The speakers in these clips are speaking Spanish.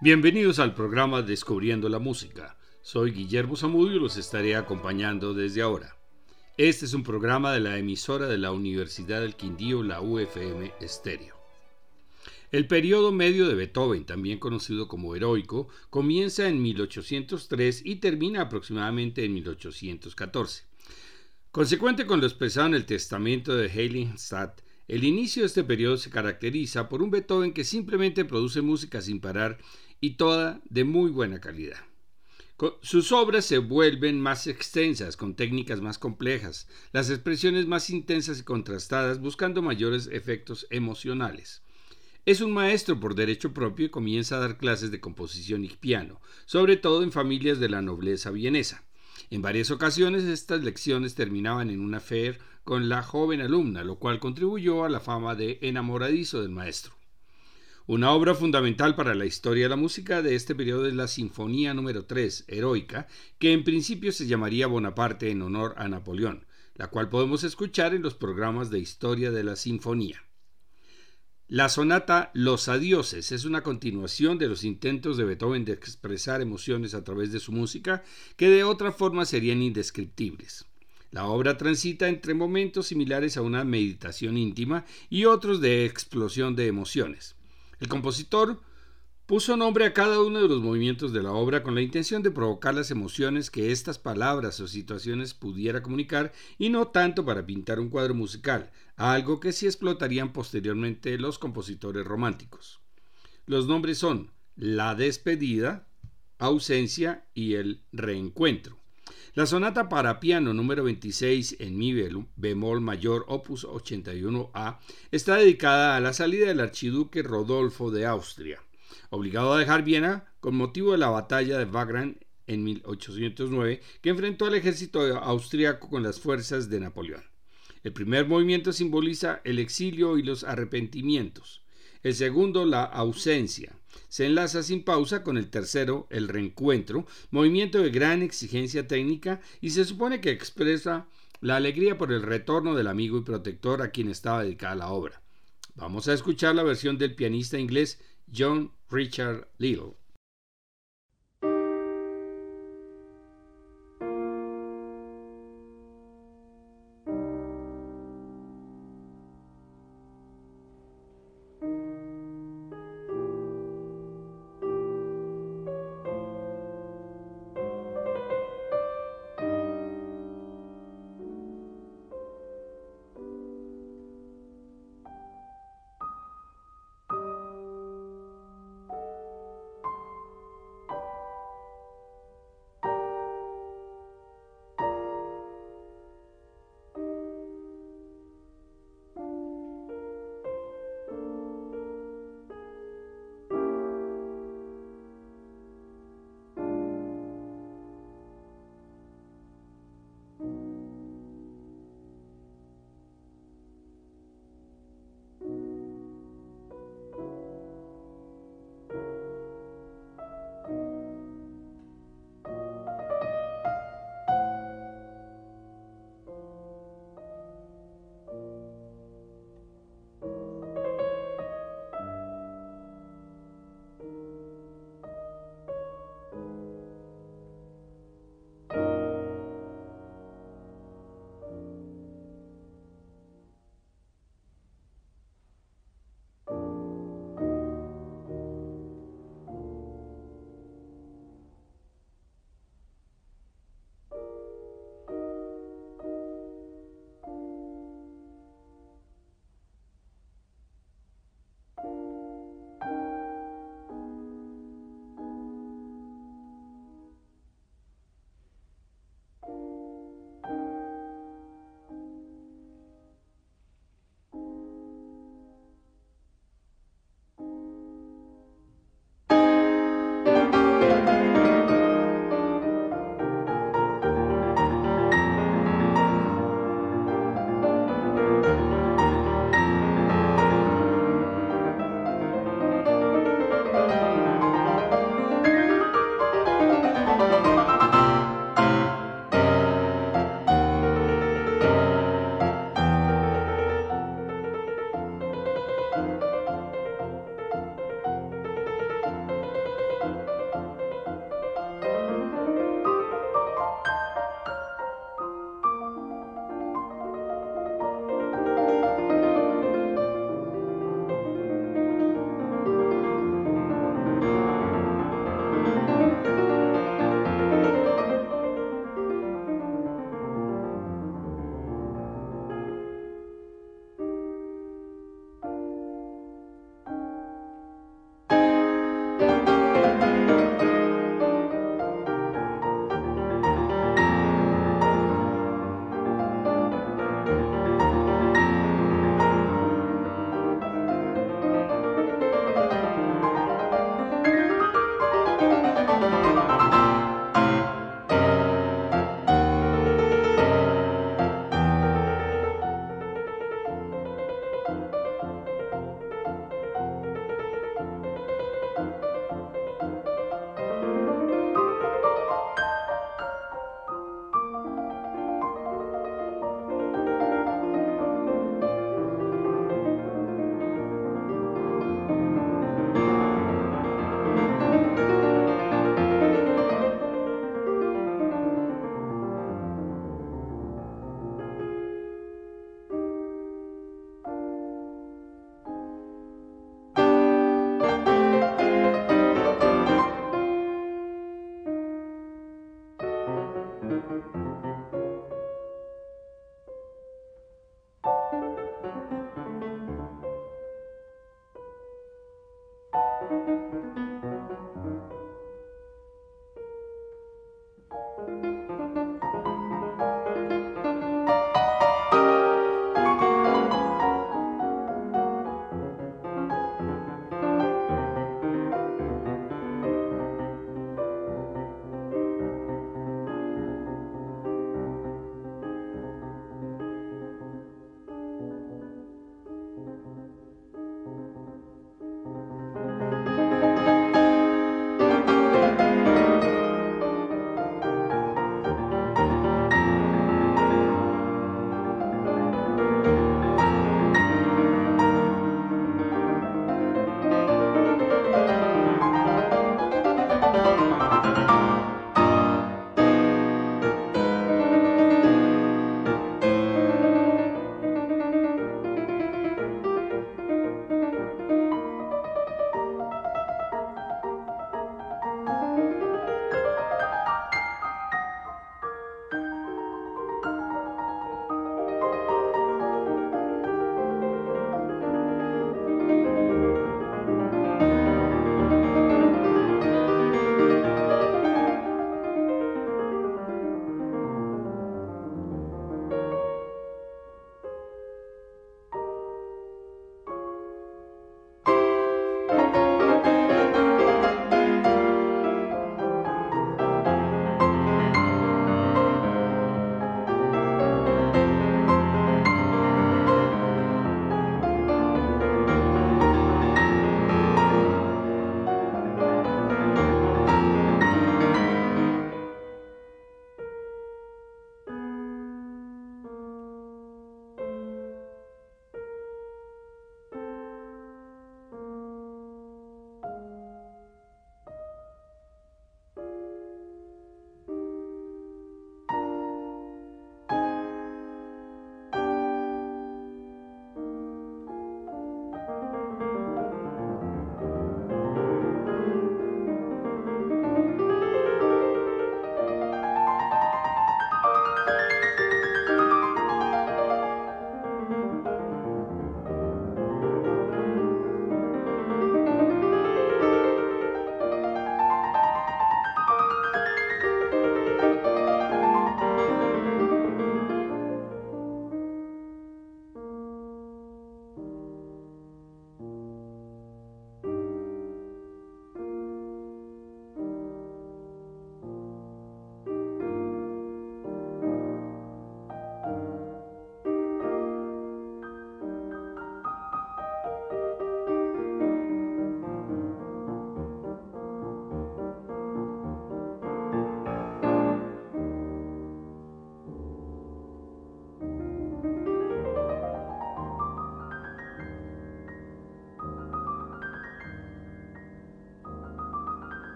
Bienvenidos al programa Descubriendo la Música. Soy Guillermo Zamudio y los estaré acompañando desde ahora. Este es un programa de la emisora de la Universidad del Quindío, la UFM Estéreo. El periodo medio de Beethoven, también conocido como heroico, comienza en 1803 y termina aproximadamente en 1814. Consecuente con lo expresado en el testamento de Heiligenstadt, el inicio de este periodo se caracteriza por un Beethoven que simplemente produce música sin parar y toda de muy buena calidad. Sus obras se vuelven más extensas, con técnicas más complejas, las expresiones más intensas y contrastadas, buscando mayores efectos emocionales. Es un maestro por derecho propio y comienza a dar clases de composición y piano, sobre todo en familias de la nobleza vienesa. En varias ocasiones estas lecciones terminaban en una affair con la joven alumna, lo cual contribuyó a la fama de enamoradizo del maestro. Una obra fundamental para la historia de la música de este periodo es la Sinfonía número 3, Heroica, que en principio se llamaría Bonaparte en honor a Napoleón, la cual podemos escuchar en los programas de historia de la Sinfonía. La sonata Los Adioses es una continuación de los intentos de Beethoven de expresar emociones a través de su música que de otra forma serían indescriptibles. La obra transita entre momentos similares a una meditación íntima y otros de explosión de emociones. El compositor puso nombre a cada uno de los movimientos de la obra con la intención de provocar las emociones que estas palabras o situaciones pudiera comunicar y no tanto para pintar un cuadro musical, algo que sí explotarían posteriormente los compositores románticos. Los nombres son La despedida, ausencia y el reencuentro. La sonata para piano número 26 en mi bemol mayor opus 81a está dedicada a la salida del archiduque Rodolfo de Austria, obligado a dejar Viena con motivo de la batalla de Wagram en 1809 que enfrentó al ejército austriaco con las fuerzas de Napoleón. El primer movimiento simboliza el exilio y los arrepentimientos. El segundo, la ausencia. Se enlaza sin pausa con el tercero, el reencuentro, movimiento de gran exigencia técnica y se supone que expresa la alegría por el retorno del amigo y protector a quien estaba dedicada la obra. Vamos a escuchar la versión del pianista inglés John Richard Little.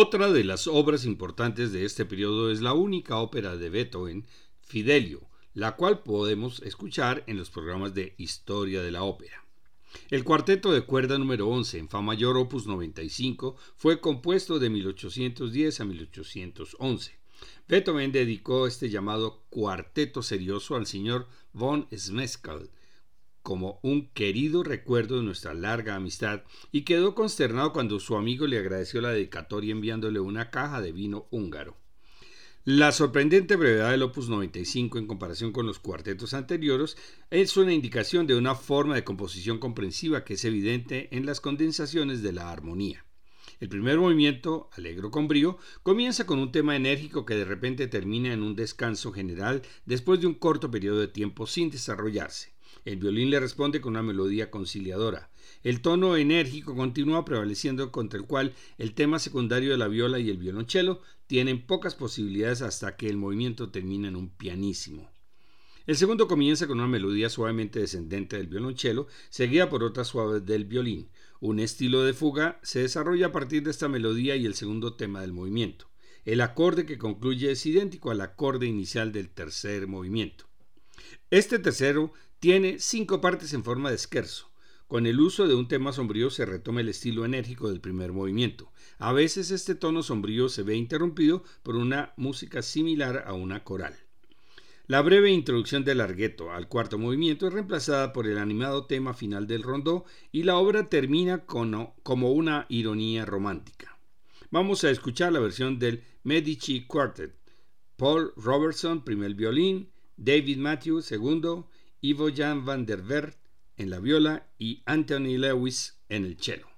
Otra de las obras importantes de este periodo es la única ópera de Beethoven, Fidelio, la cual podemos escuchar en los programas de Historia de la Ópera. El cuarteto de cuerda número 11 en Fa mayor opus 95 fue compuesto de 1810 a 1811. Beethoven dedicó este llamado cuarteto serioso al señor von Smeskal, como un querido recuerdo de nuestra larga amistad y quedó consternado cuando su amigo le agradeció la dedicatoria enviándole una caja de vino húngaro. La sorprendente brevedad del opus 95 en comparación con los cuartetos anteriores es una indicación de una forma de composición comprensiva que es evidente en las condensaciones de la armonía. El primer movimiento, alegro con brío, comienza con un tema enérgico que de repente termina en un descanso general después de un corto periodo de tiempo sin desarrollarse. El violín le responde con una melodía conciliadora. El tono enérgico continúa prevaleciendo contra el cual el tema secundario de la viola y el violonchelo tienen pocas posibilidades hasta que el movimiento termina en un pianísimo. El segundo comienza con una melodía suavemente descendente del violonchelo, seguida por otras suaves del violín. Un estilo de fuga se desarrolla a partir de esta melodía y el segundo tema del movimiento. El acorde que concluye es idéntico al acorde inicial del tercer movimiento. Este tercero tiene cinco partes en forma de scherzo. Con el uso de un tema sombrío se retoma el estilo enérgico del primer movimiento. A veces este tono sombrío se ve interrumpido por una música similar a una coral. La breve introducción del largueto al cuarto movimiento es reemplazada por el animado tema final del rondó y la obra termina como una ironía romántica. Vamos a escuchar la versión del Medici Quartet. Paul Robertson, primer violín, David Matthews, segundo, Ivo Jan van der Vert en la viola y Anthony Lewis en el cello.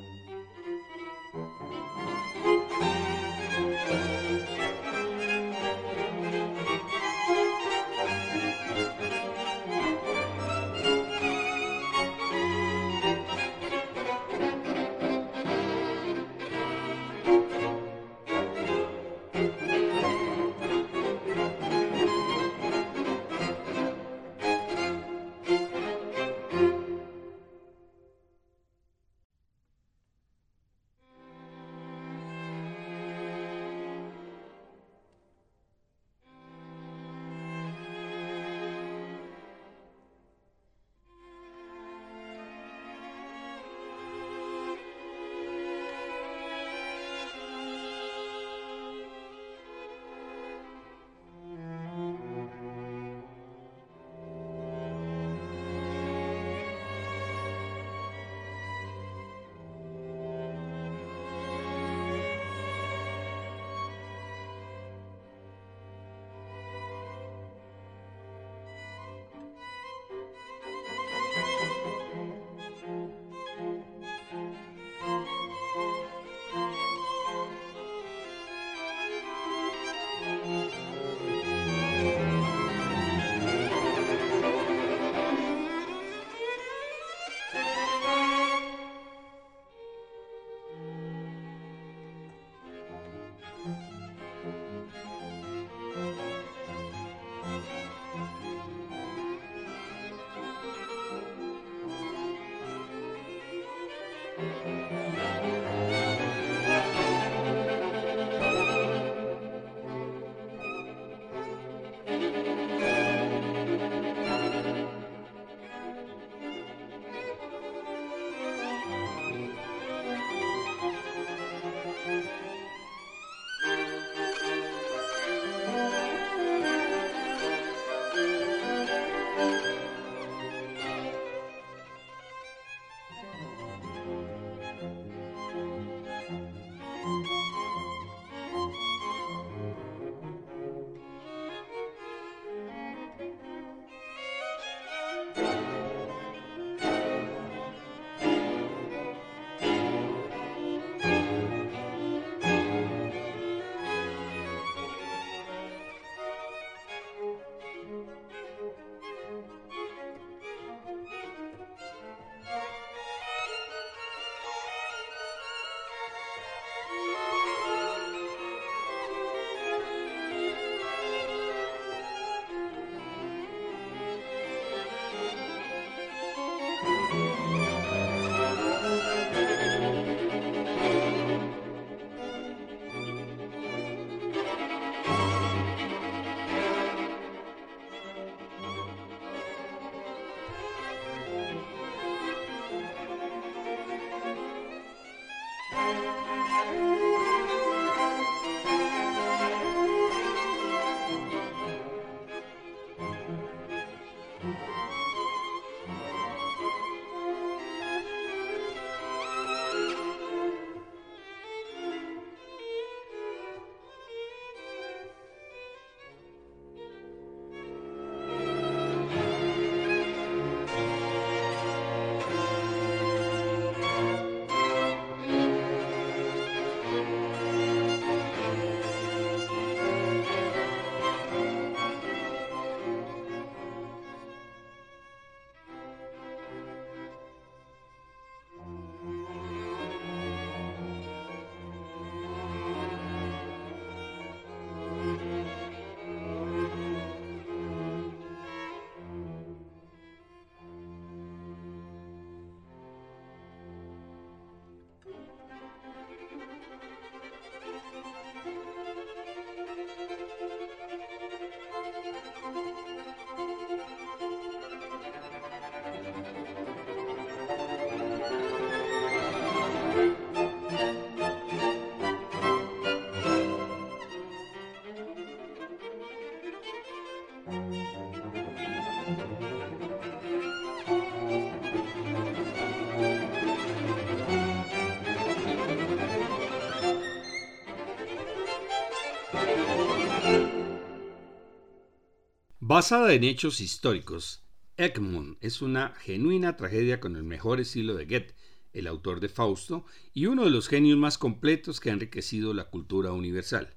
Basada en hechos históricos, Egmont es una genuina tragedia con el mejor estilo de Goethe, el autor de Fausto, y uno de los genios más completos que ha enriquecido la cultura universal.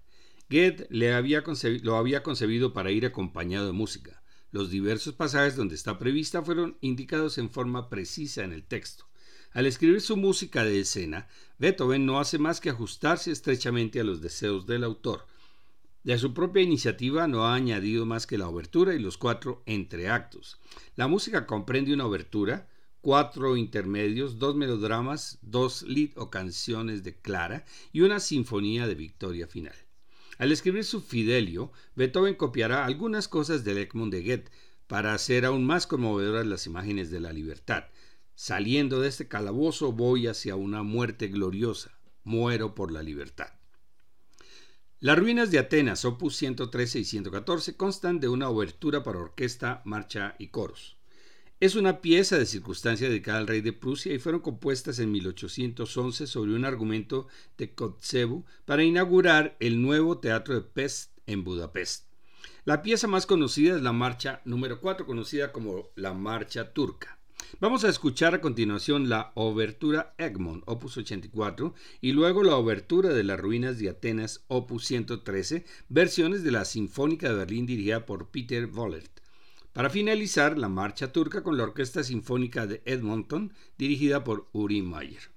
Goethe le había lo había concebido para ir acompañado de música. Los diversos pasajes donde está prevista fueron indicados en forma precisa en el texto. Al escribir su música de escena, Beethoven no hace más que ajustarse estrechamente a los deseos del autor, de su propia iniciativa no ha añadido más que la obertura y los cuatro entreactos. La música comprende una obertura, cuatro intermedios, dos melodramas, dos lead o canciones de Clara y una sinfonía de victoria final. Al escribir su Fidelio, Beethoven copiará algunas cosas del Egmont de Goethe para hacer aún más conmovedoras las imágenes de la libertad. Saliendo de este calabozo voy hacia una muerte gloriosa. Muero por la libertad. Las ruinas de Atenas, opus 113 y 114, constan de una obertura para orquesta, marcha y coros. Es una pieza de circunstancia dedicada al rey de Prusia y fueron compuestas en 1811 sobre un argumento de Kotzebue para inaugurar el nuevo teatro de Pest en Budapest. La pieza más conocida es la marcha número 4, conocida como la marcha turca. Vamos a escuchar a continuación la Obertura Egmont, opus 84, y luego la Obertura de las Ruinas de Atenas, opus 113, versiones de la Sinfónica de Berlín dirigida por Peter Wollert. Para finalizar, la Marcha Turca con la Orquesta Sinfónica de Edmonton, dirigida por Uri Mayer.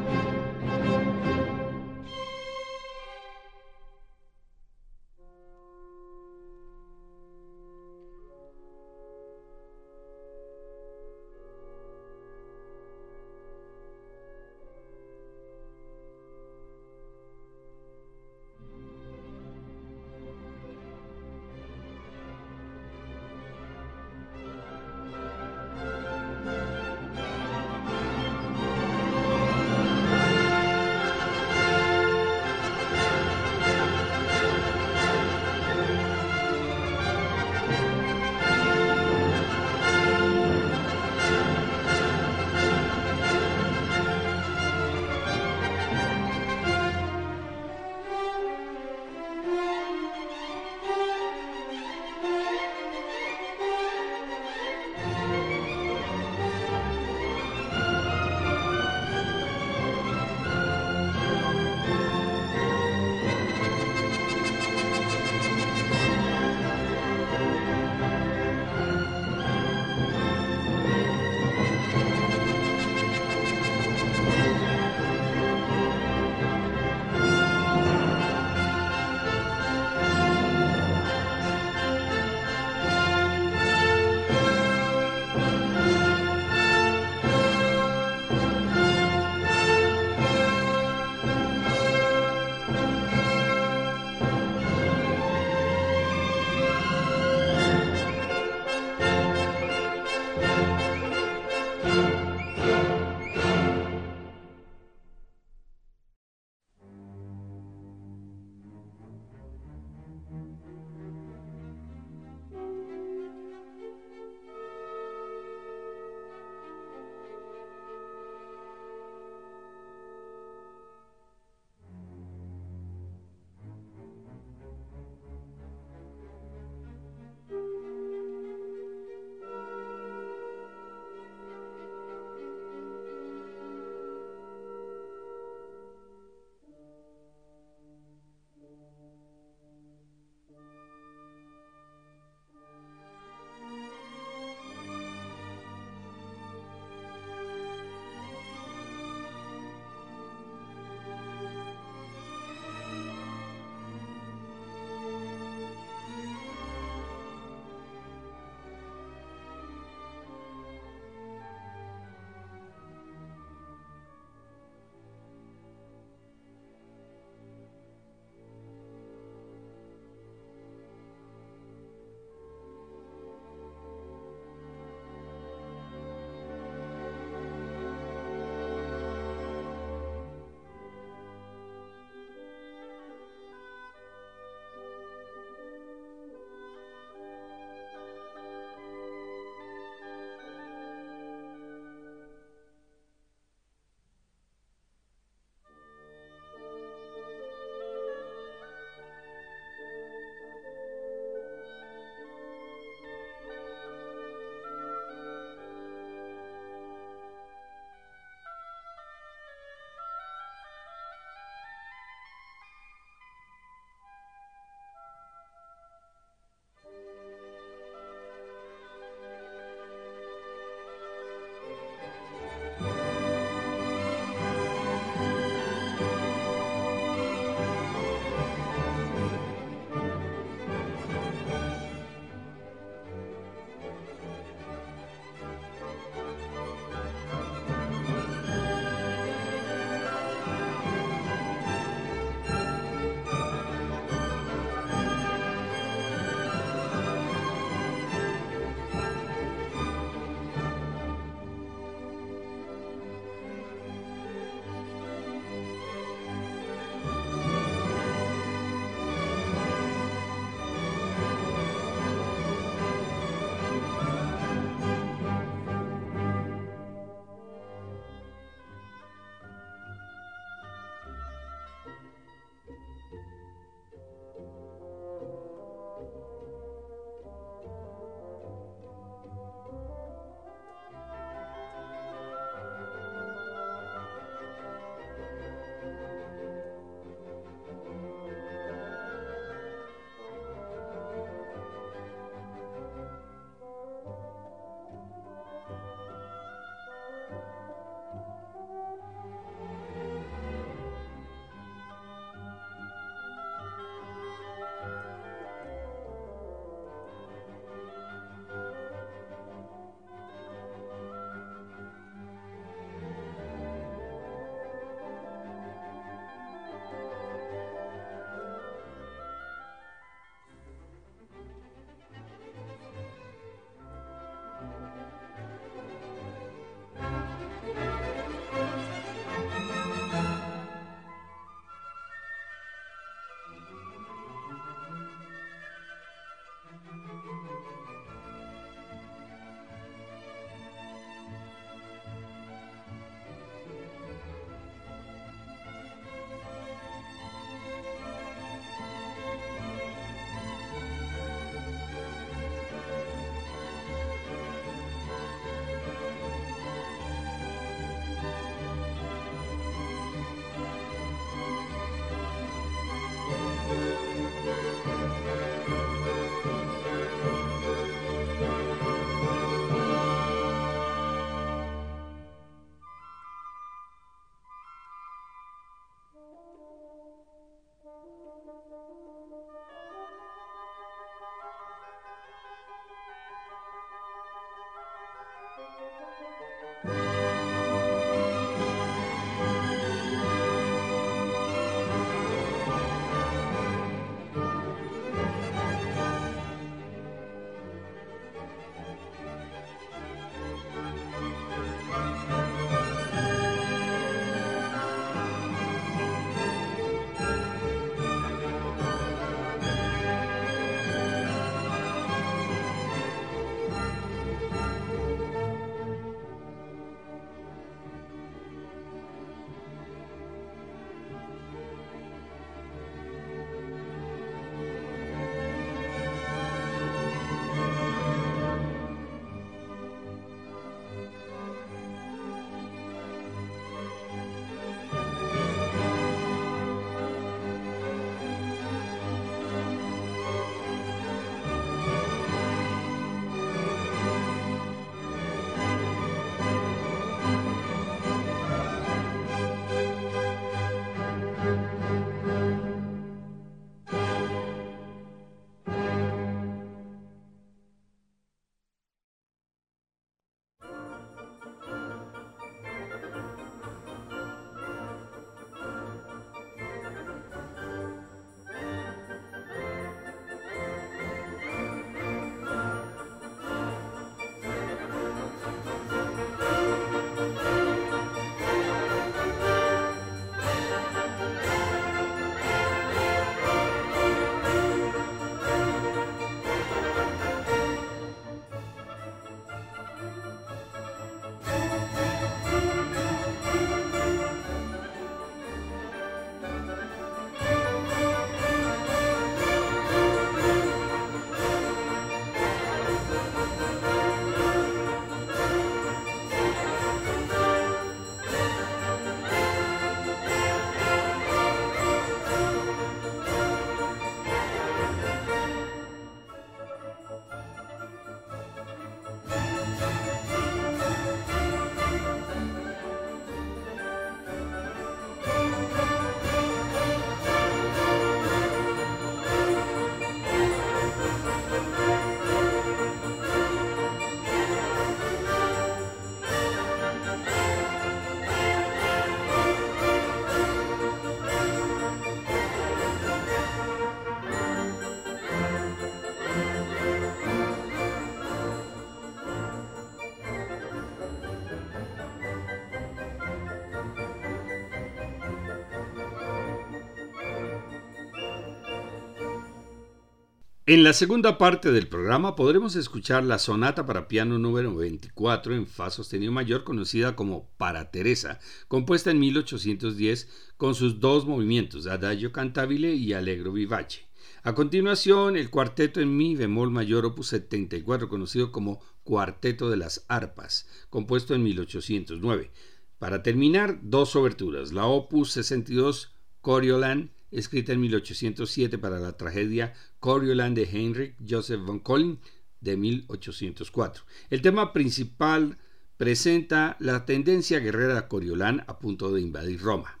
En la segunda parte del programa podremos escuchar la sonata para piano número 24 en fa sostenido mayor conocida como Para Teresa, compuesta en 1810 con sus dos movimientos, Adagio cantabile y Allegro vivace. A continuación, el cuarteto en mi bemol mayor opus 74 conocido como Cuarteto de las Arpas, compuesto en 1809. Para terminar, dos oberturas, la opus 62 Coriolan escrita en 1807 para la tragedia Coriolan de Heinrich Joseph von Collin de 1804. El tema principal presenta la tendencia guerrera de Coriolan a punto de invadir Roma.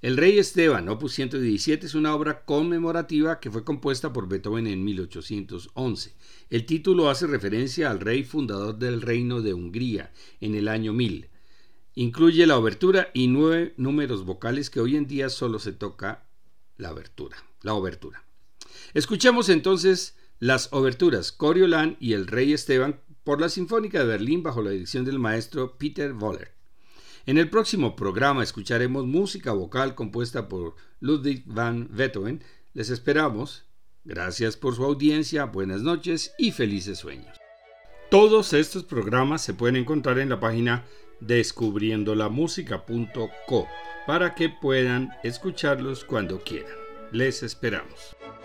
El Rey Esteban, opus 117, es una obra conmemorativa que fue compuesta por Beethoven en 1811. El título hace referencia al rey fundador del Reino de Hungría en el año 1000. Incluye la obertura y nueve números vocales que hoy en día solo se toca la. La obertura. Escuchemos entonces las oberturas Coriolan y el Rey Esteban por la Sinfónica de Berlín bajo la dirección del maestro Peter Woller. En el próximo programa escucharemos música vocal compuesta por Ludwig van Beethoven. Les esperamos. Gracias por su audiencia, buenas noches y felices sueños. Todos estos programas se pueden encontrar en la página descubriendolamusica.co para que puedan escucharlos cuando quieran. Les esperamos.